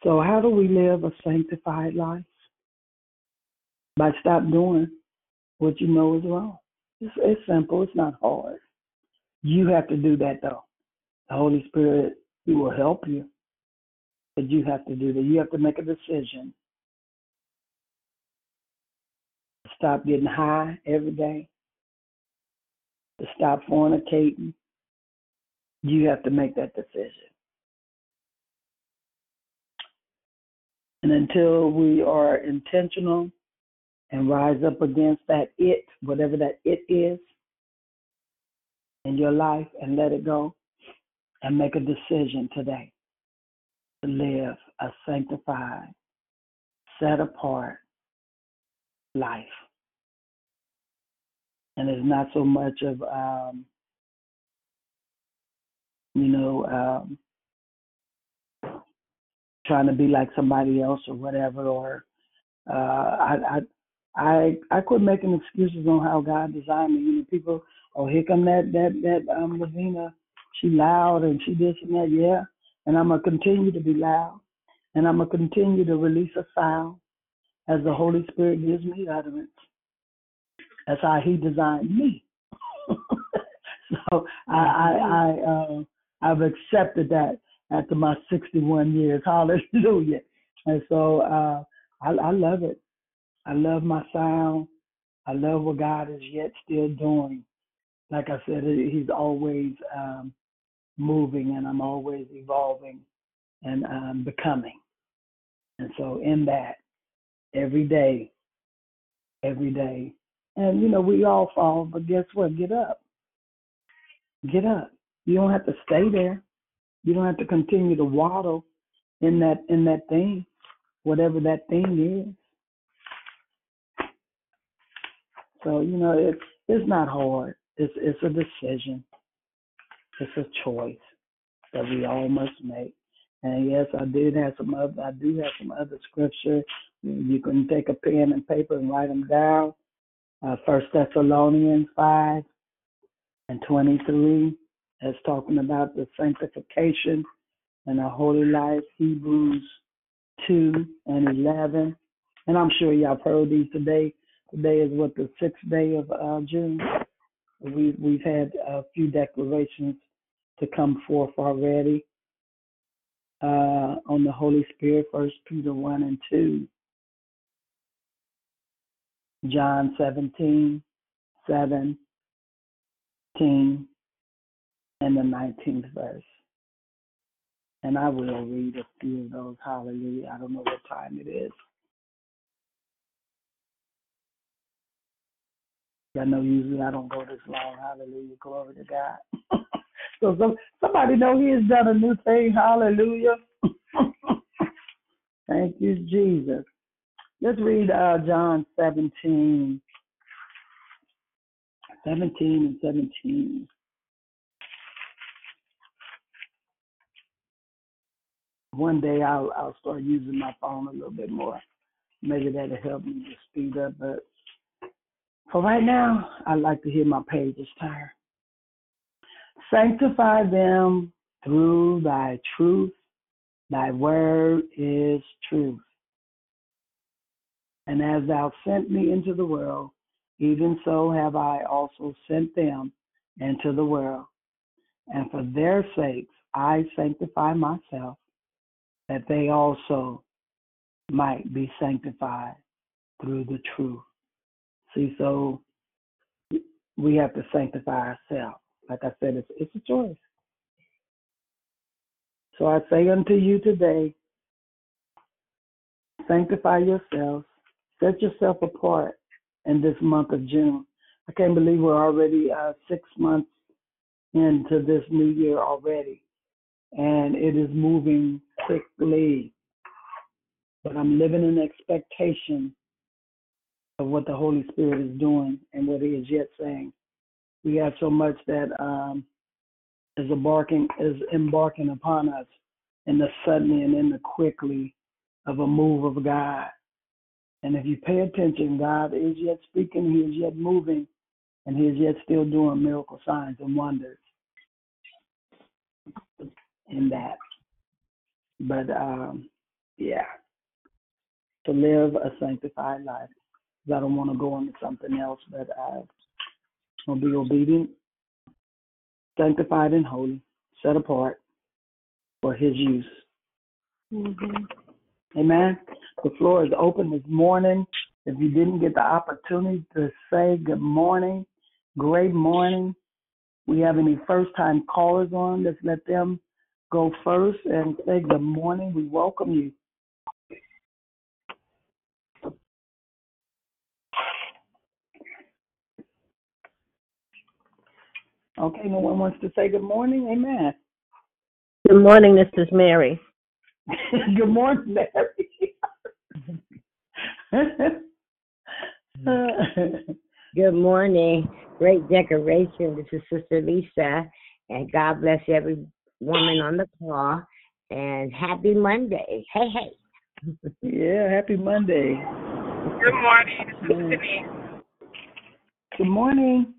So how do we live a sanctified life? By stop doing what you know is wrong. It's, it's simple. It's not hard. You have to do that though. The Holy Spirit, He will help you, but you have to do that. You have to make a decision stop getting high every day, to stop fornicating, you have to make that decision. And until we are intentional and rise up against that it, whatever that it is in your life, and let it go, and make a decision today to live a sanctified, set apart life. And it's not so much of, um, you know, um, trying to be like somebody else or whatever. Or uh, I, I, I, I quit making excuses on how God designed me. You know, people, oh, here come that that that um, Lavinia, she loud and she this and that. Yeah, and I'm gonna continue to be loud, and I'm gonna continue to release a sound as the Holy Spirit gives me utterance. That's how He designed me. so I, I, I, uh, I've accepted that after my 61 years. Hallelujah. And so uh, I, I love it. I love my sound. I love what God is yet still doing. Like I said, He's always um, moving, and I'm always evolving and um, becoming. And so, in that, every day, every day, and you know, we all fall, but guess what? Get up. Get up. You don't have to stay there. You don't have to continue to waddle in that in that thing, whatever that thing is. So you know, it's it's not hard. It's it's a decision. It's a choice that we all must make. And yes, I did have some other. I do have some other scripture. You can take a pen and paper and write them down. Uh, First Thessalonians five and twenty three. That's talking about the sanctification and a holy life. Hebrews two and eleven. And I'm sure y'all heard these today. Today is what the sixth day of uh, June. We we've had a few declarations to come forth already uh, on the Holy Spirit. First Peter one and two. John 17, 17, and the 19th verse. And I will read a few of those. Hallelujah. I don't know what time it is. I know usually I don't go this long. Hallelujah. Glory to God. so some, somebody know he has done a new thing. Hallelujah. Thank you, Jesus. Let's read uh, John 17. 17 and 17. One day I'll I'll start using my phone a little bit more. Maybe that'll help me to speed up. But for right now, I'd like to hear my pages turn. Sanctify them through thy truth. Thy word is truth. And as thou sent me into the world, even so have I also sent them into the world. And for their sakes I sanctify myself, that they also might be sanctified through the truth. See, so we have to sanctify ourselves. Like I said, it's, it's a choice. So I say unto you today, sanctify yourselves, set yourself apart in this month of June. I can't believe we're already uh, six months into this new year already, and it is moving quickly. But I'm living in expectation of what the Holy Spirit is doing and what He is yet saying. We have so much that um, is embarking is embarking upon us in the suddenly and in the quickly of a move of God. And if you pay attention, God is yet speaking, He is yet moving, and He is yet still doing miracle signs and wonders in that. But um, yeah, to live a sanctified life. I don't want to go into something else, but I will be obedient, sanctified, and holy, set apart for His use. Mm-hmm. Amen. The floor is open this morning. If you didn't get the opportunity to say good morning, great morning, we have any first time callers on, let's let them go first and say good morning. We welcome you. Okay, no one wants to say good morning? Amen. Good morning, this is Mary. good morning, Mary. Good morning. Great decoration. This is Sister Lisa. And God bless every woman on the call. And happy Monday. Hey, hey. yeah, happy Monday. Good morning. This is mm. Denise. Good morning.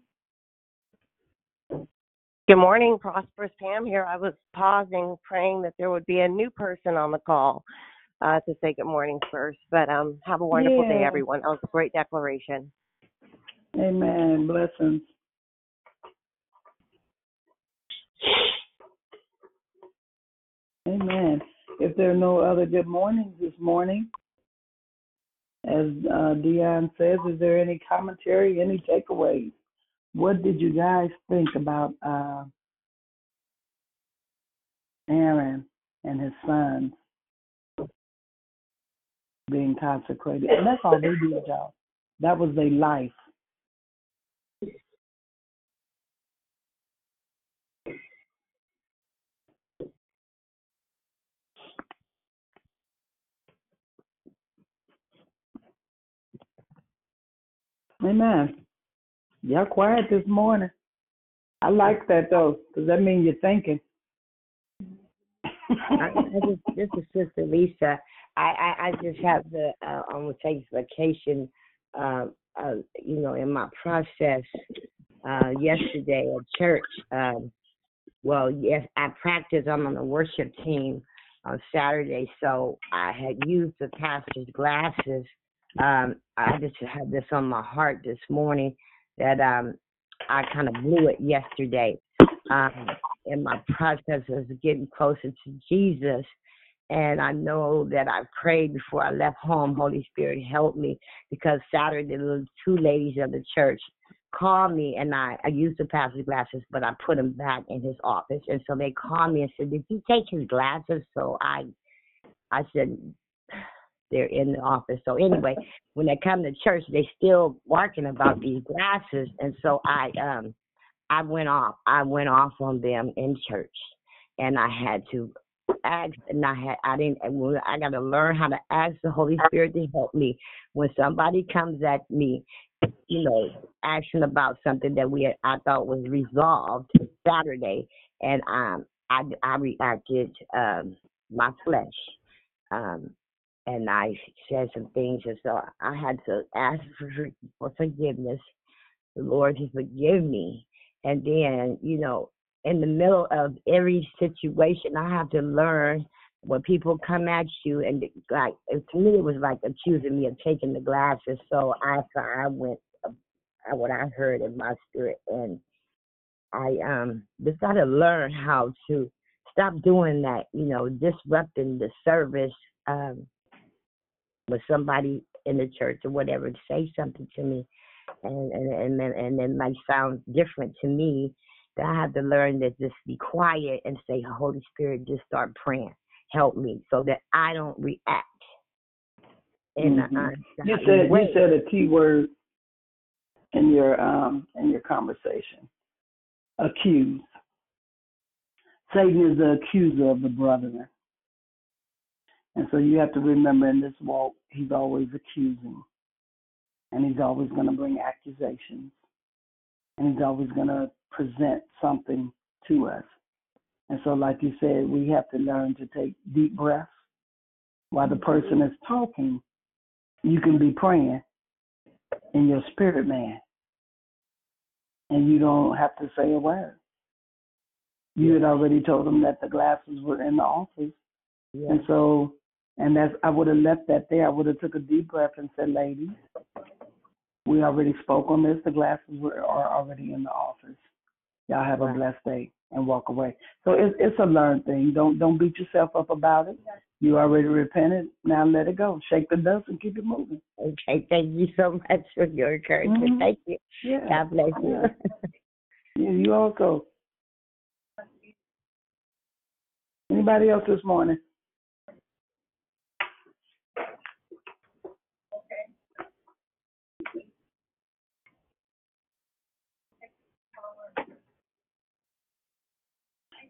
Good morning, Prosperous Pam here. I was pausing, praying that there would be a new person on the call uh, to say good morning first. But um, have a wonderful Yeah. day, everyone. That was a great declaration. Amen. Blessings. Amen. If there are no other good mornings this morning, as uh, Dion says, is there any commentary, any takeaways? What did you guys think about uh, Aaron and his sons being consecrated? And that's all they did, y'all. That was their life. Amen. Y'all quiet this morning. I like that though, because that means you're thinking. I, I just, this is Sister Lisa. I, I, I just have the uh, on sanctification, uh, uh, you know, in my process uh, yesterday at church. Um, well, yes, I practice. I'm on the worship team on Saturday, so I had used the pastor's glasses. Um, I just had this on my heart this morning that um, I kind of blew it yesterday. Um, in my process of getting closer to Jesus. And I know that I prayed before I left home. Holy Spirit help me because Saturday the two ladies of the church called me and I, I used to pass the pastor's glasses, but I put them back in his office. And so they called me and said, Did you take his glasses? So I I said, They're in the office. So anyway, when they come to church, they still barking about these glasses. And so I um I went off. I went off on them in church, and I had to ask. And I had I didn't. I got to learn how to ask the Holy Spirit to help me when somebody comes at me. You know, asking about something that we I thought was resolved Saturday, and um, I I reacted um my flesh, um, and I said some things, and so I had to ask for for forgiveness. The Lord to forgive me and then, you know, in the middle of every situation, I have to learn when people come at you and like to me it was like accusing me of taking the glasses. So I I went uh, what I heard in my spirit, and I um just got to learn how to stop doing that. You know, disrupting the service um with somebody in the church or whatever say something to me and and and then and it might sound different to me that I have to learn to just be quiet and say, Holy Spirit, just start praying, help me, so that I don't react in Mhm. a You said way. you said a key word in your um in your conversation. Accuse. Satan is the accuser of the brethren. And so you have to remember in this walk, he's always accusing. And he's always going to bring accusations. And he's always going to present something to us. And so, like you said, we have to learn to take deep breaths while the person is talking. You can be praying in your spirit, man, and you don't have to say a word. You had already told them that the glasses were in the office, Yeah. and so, and that's I would have left that there. I would have took a deep breath and said, "Ladies, we already spoke on this. The glasses were are already in the office. Y'all have a blessed day and walk away." So it's it's a learned thing. Don't don't beat yourself up about it. You already repented. Now let it go. Shake the dust and keep it moving. Okay, thank you so much for your encouragement. Mhm. Thank you. Yeah. God bless you. Yeah, you also. Anybody else this morning?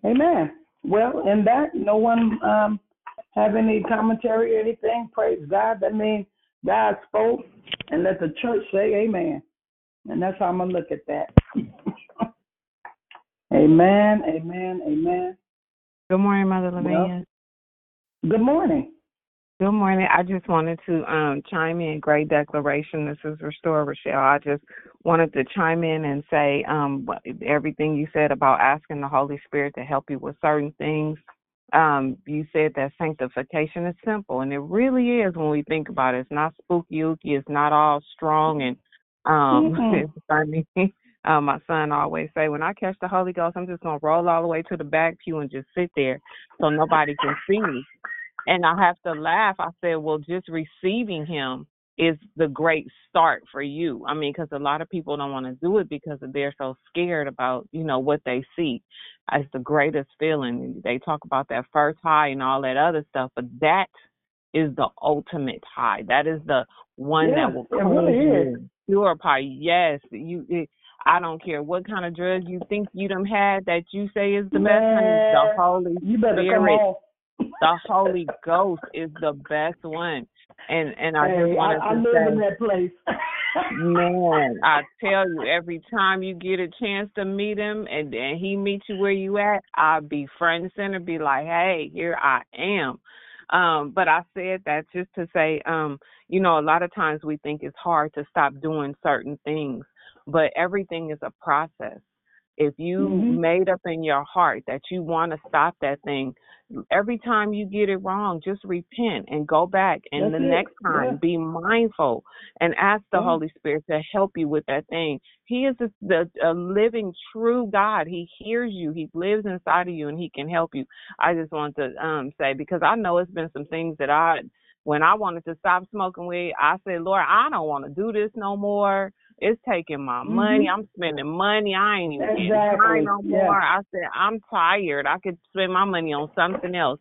Amen. Well, in that, no one um, have any commentary or anything. Praise God. That means God spoke, and let the church say Amen. And that's how I'm gonna look at that. amen. Amen. Amen. Good morning, Mother Lavinia. Good morning. Good morning. I just wanted to um, chime in. Great declaration. This is Restore Rochelle. I just wanted to chime in and say um, what- everything you said about asking the Holy Spirit to help you with certain things. Um, you said that sanctification is simple, and it really is when we think about it. It's not spooky ooky. It's not all strong and um, funny. Uh, my son always say, when I catch the Holy Ghost, I'm just gonna roll all the way to the back pew and just sit there so nobody can see me. And I have to laugh. I said, well, just receiving him is the great start for you. I mean, because a lot of people don't want to do it because they're so scared about, you know, what they see. It's the greatest feeling. They talk about that first high and all that other stuff, but that is the ultimate high. That is the one Yeah, that will come really you is. purify. Yes, you. It, I don't care what kind of drug you think you done had that you say is the best. honey, The Holy you better come Spirit on. The Holy Ghost is the best one. And and I Hey, just wanted I, I to live in say, that place. man, I tell you, every time you get a chance to meet him and and he meets you where you at, I'll be front and center, be like, hey, here I am. Um, but I said that just to say, um, you know, a lot of times we think it's hard to stop doing certain things, but everything is a process. If you Mhm. made up in your heart that you want to stop that thing, every time you get it wrong, just repent and go back. And That's the it. next time, Yeah. be mindful and ask the Yeah. Holy Spirit to help you with that thing. He is a, the, a living, true God. He hears you. He lives inside of you, and He can help you. I just want to um say because I know it's been some things that I, when I wanted to stop smoking weed, I said, Lord, I don't want to do this no more. It's taking my money. Mhm. I'm spending money. I ain't even getting Exactly. high no Yeah. more. I said, I'm tired. I could spend my money on something else.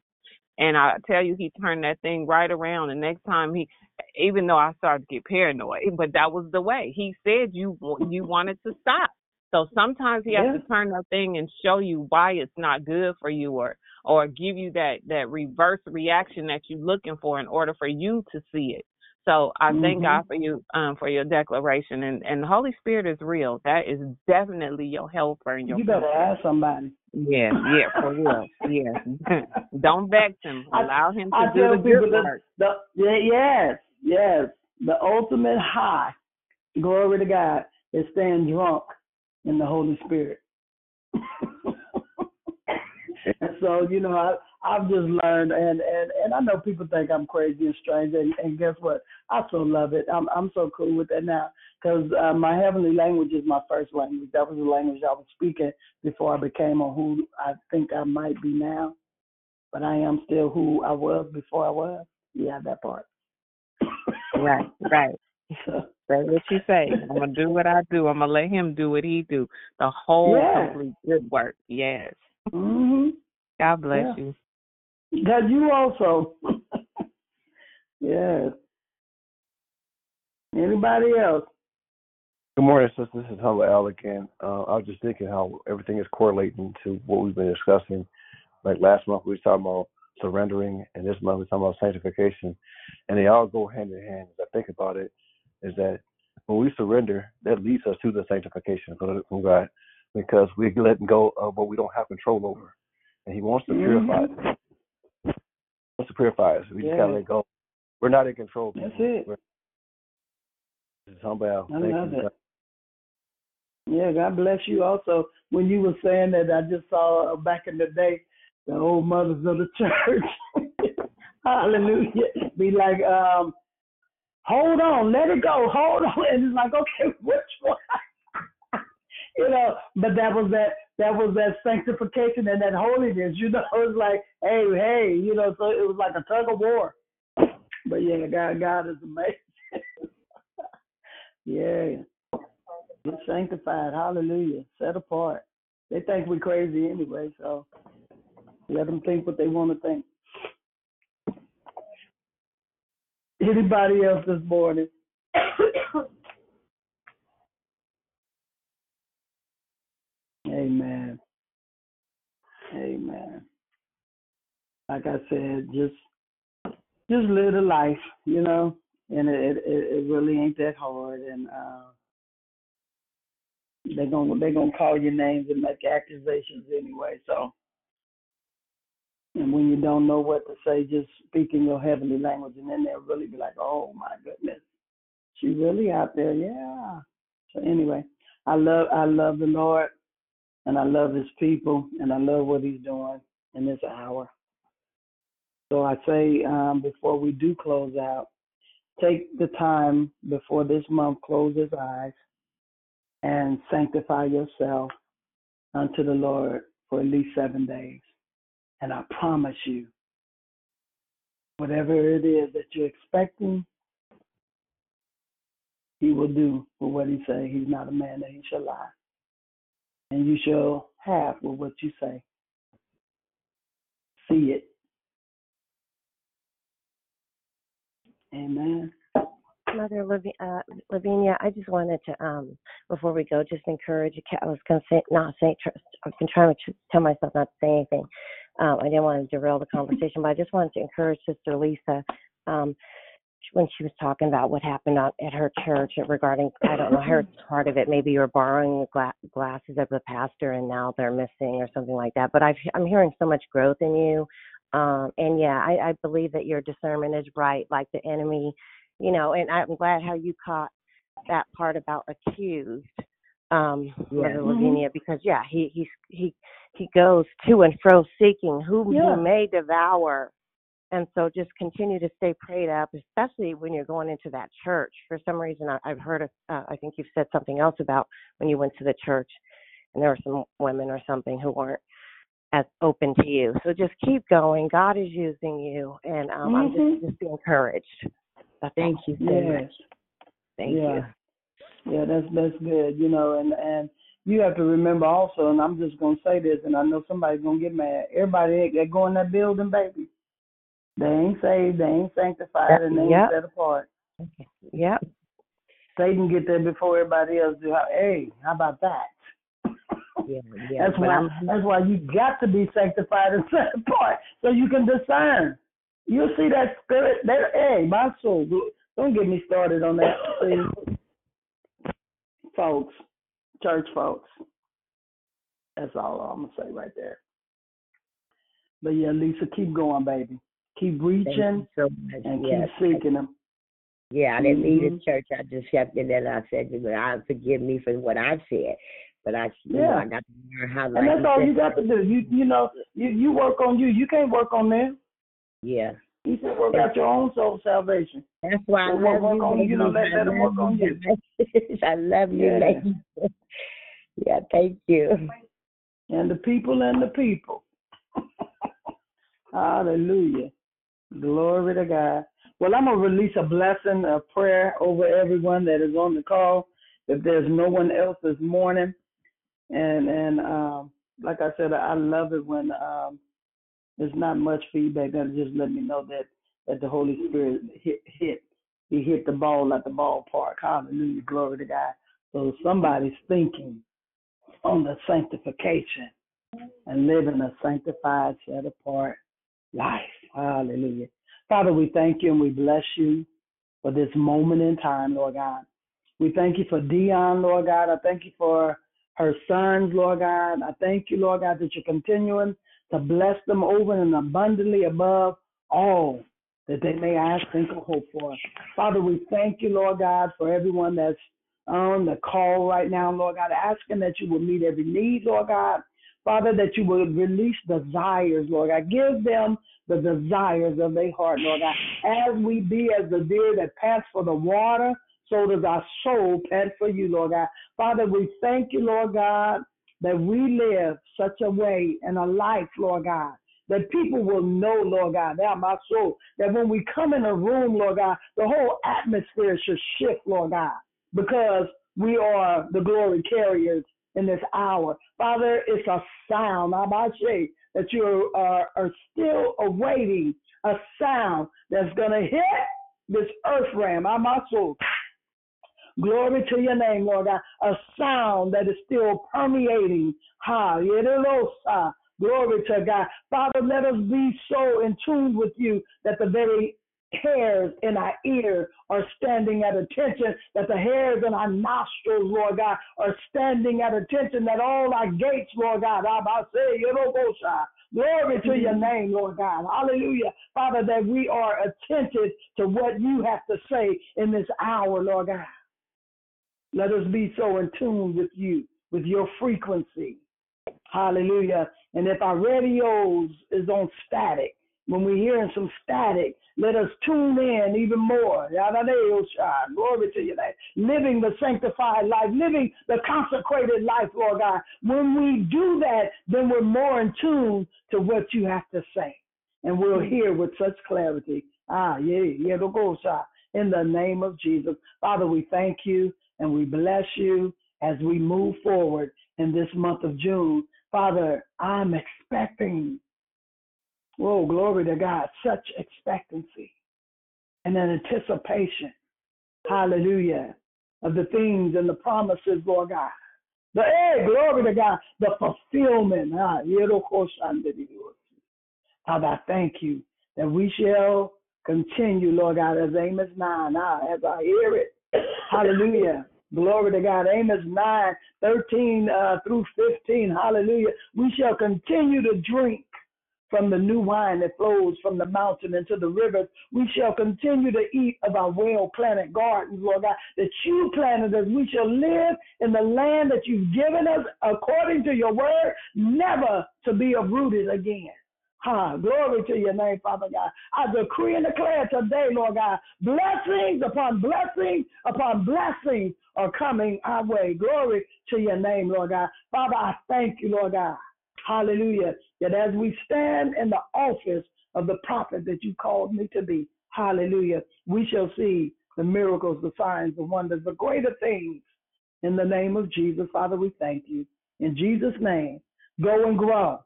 And I tell you, he turned that thing right around. The next time he, even though I started to get paranoid, but that was the way. He said you you wanted to stop. So sometimes he has to turn that thing and show you why it's not good for you, or or give you that that reverse reaction that you're looking for in order for you to see it. So I thank Mhm. God for you um for your declaration and and the Holy Spirit is real. That is definitely your helper and your You better comforter. ask somebody. Yeah, yeah, for real. Yes. Don't vex him. Allow him to I do the good work. the yeah, yes, yes, the ultimate high, glory to God, is staying drunk in the Holy Spirit. and so, you know, I I've just learned, and and and I know people think I'm crazy and strange, and and guess what? I so love it. I'm I'm so cool with that now because uh, my heavenly language is my first language. That was the language I was speaking before I became on who I think I might be now but I am still who I was before I was. Yeah, that part. Right, right. So, Say what you say. I'm gonna do what I do. I'm gonna let him do what he do. The whole Yeah. complete good work. Yes. hmm God bless Yeah. you. God, you also. yes. Anybody else? Good morning, sisters. This is Humble Al again. Uh, I was just thinking how everything is correlating to what we've been discussing. Like last month, we were talking about surrendering, and this month, we're talking about sanctification. And they all go hand in hand. As I think about it, is that when we surrender, that leads us to the sanctification from from God because we're letting go of what we don't have control over. And He wants to purify us. Mhm. He wants to purify us. We just got to let go. We're not in control. That's it. We're, this is I Thank love you. it. Yeah, God bless you. Also, when you were saying that, I just saw uh, back in the day the old mothers of the church. Hallelujah. Be like, um, hold on, let it go, hold on. And it's like, okay, which one? you know, but that was that that was that sanctification and that holiness. You know, it was like, hey, hey, you know, so it was like a tug of war. But yeah, God, God is amazing. yeah, get sanctified. Hallelujah. Set apart. They think we're crazy anyway, so let them think what they want to think. Anybody else this morning? Amen. Amen. Like I said, just just live the life, you know, and it it, it really ain't that hard. And uh, they're gonna they're gonna call your names and make accusations anyway. So, and when you don't know what to say, just speak in your heavenly language, and then they'll really be like, "Oh my goodness, she really out there, yeah." So anyway, I love I love the Lord and I love his people, and I love what he's doing in this hour. So I say um, before we do close out, take the time before this month closes eyes and sanctify yourself unto the Lord for at least seven days. And I promise you, whatever it is that you're expecting, he will do for what he say. He's not a man that he shall lie and you shall have with what you say. See it. Amen. Mother uh, Lavinia, I just wanted to, um, before we go, just encourage. I was going to say, not say, I've been trying to tell myself not to say anything. Um, I didn't want to derail the conversation, but I just wanted to encourage Sister Lisa. Um, when she was talking about what happened at her church regarding I don't know her part of it. Maybe you were borrowing the gla- glasses of the pastor and now they're missing or something like that. But I've, I'm hearing so much growth in you, um, and yeah, I, I believe that your discernment is right. Like the enemy, you know, and I'm glad how you caught that part about accused um Yeah. Mother Mhm. Lavinia because yeah he he he he goes to and fro seeking whom Yeah. he may devour and so just continue to stay prayed up, especially when you're going into that church. For some reason, I, I've heard, of, uh, I think you've said something else about when you went to the church and there were some women or something who weren't as open to you. So just keep going. God is using you, and um, I'm Mhm. just, just be encouraged. That's Thank all. you so Yes. much. Thank yeah. you. Yeah, that's that's good, you know, and and you have to remember also, and I'm just gonna say this, and I know somebody's gonna get mad. Everybody that go in that building, baby, they ain't saved, they ain't sanctified, and they ain't Yep. set apart. Yep. Satan get there before everybody else do. Hey, how about that? Yeah, yeah. that's why I'm that's why you got to be sanctified and set apart so you can discern. You'll see that spirit. That hey, my soul. Don't get me started on that. See, folks, church folks. That's all I'm gonna say right there. But yeah, Lisa, keep going, baby. Keep reaching so and Yes. keep seeking them. Yeah, I didn't leave Mhm. the church. I just kept it and I said, "But I forgive me for what I said." But I, you know, Yeah. I got to learn how. And that's all said, you got to do. You you know, you you work on you. You can't work on them. Yeah, You should work out your own soul salvation. that's why I love work you, on you know, let I let love work on you. you. I love you, Yeah. ladies. Yeah, thank you. and the people and the people. Hallelujah. Glory to God. Well, I'm going to release a blessing, a prayer over everyone that is on the call. If there's no one else this morning, and and um, like I said, I love it when um, there's not much feedback. That just let me know that that the Holy Spirit hit hit he hit the ball at the ballpark. Hallelujah, glory to God. So somebody's thinking on the sanctification and living a sanctified, set apart life. Hallelujah. Father, we thank you and we bless you for this moment in time, Lord God. We thank you for Dion, Lord God. I thank you for her sons, Lord God. I thank you, Lord God, that you're continuing to bless them over and abundantly above all that they may ask, think, or hope for. Father, we thank you, Lord God, for everyone that's on the call right now, Lord God, asking that you will meet every need, Lord God. Father, that you will release desires, Lord God. Give them the desires of their heart, Lord God. As we be as the deer that pants for the water, so does our soul pant for you, Lord God. Father, we thank you, Lord God, that we live such a way in a life, Lord God, that people will know, Lord God, now my soul, that when we come in a room, Lord God, the whole atmosphere should shift, Lord God, because we are the glory carriers in this hour. Father, it's a sound, say, that you are, are still awaiting a sound that's going to hit this earth realm, soul. Glory to your name, Lord God. A sound that is still permeating. Ha, Glory to God. Father, let us be so in tune with you that the very hairs in our ear are standing at attention, that the hairs in our nostrils, Lord God, are standing at attention, that all our gates, Lord God, I say, glory to your mm-hmm. name, Lord God. Hallelujah. Father, that we are attentive to what you have to say in this hour, Lord God. Let us be so in tune with you, with your frequency. Hallelujah. And if our radios is on static, when we're hearing some static, let us tune in even more. Glory to your name. Living the sanctified life, living the consecrated life, Lord God. When we do that, then we're more in tune to what you have to say. And we'll hear with such clarity. Ah, yeah, yeah, in the name of Jesus. Father, we thank you and we bless you as we move forward in this month of June. Father, I'm expecting, oh, glory to God, such expectancy and an anticipation, hallelujah, of the things and the promises, Lord God. The hey, glory to God, the fulfillment. Ah, Father, I thank you that we shall continue, Lord God, as Amos 9, ah, as I hear it. Hallelujah. Glory to God. Amos 9, 13 uh, through 15. Hallelujah. We shall continue to drink from the new wine that flows from the mountain into the rivers. We shall continue to eat of our well planted gardens, Lord God, that you planted us. We shall live in the land that you've given us according to your word, never to be uprooted again. Ha, glory to your name, Father God. I decree and declare today, Lord God, blessings upon blessings upon blessings are coming our way. Glory to your name, Lord God. Father, I thank you, Lord God. Hallelujah. That as we stand in the office of the prophet that you called me to be, hallelujah, we shall see the miracles, the signs, the wonders, the greater things in the name of Jesus. Father, we thank you. In Jesus' name, go and grow.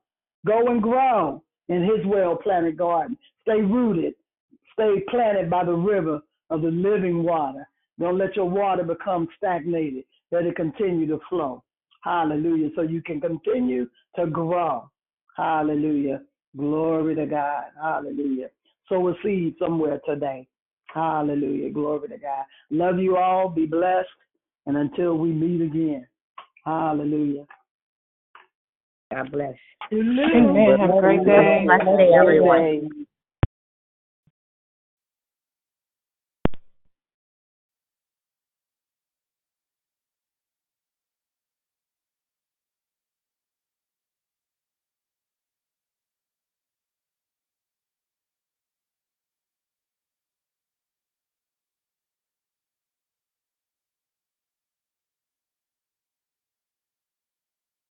Go and grow in his well planted garden. Stay rooted. Stay planted by the river of the living water. Don't let your water become stagnated. Let it continue to flow. Hallelujah. So you can continue to grow. Hallelujah. Glory to God. Hallelujah. Sow a seed somewhere today. Hallelujah. Glory to God. Love you all. Be blessed. And until we meet again. Hallelujah. God bless. Amen. Have a great day. Blessed day, everyone.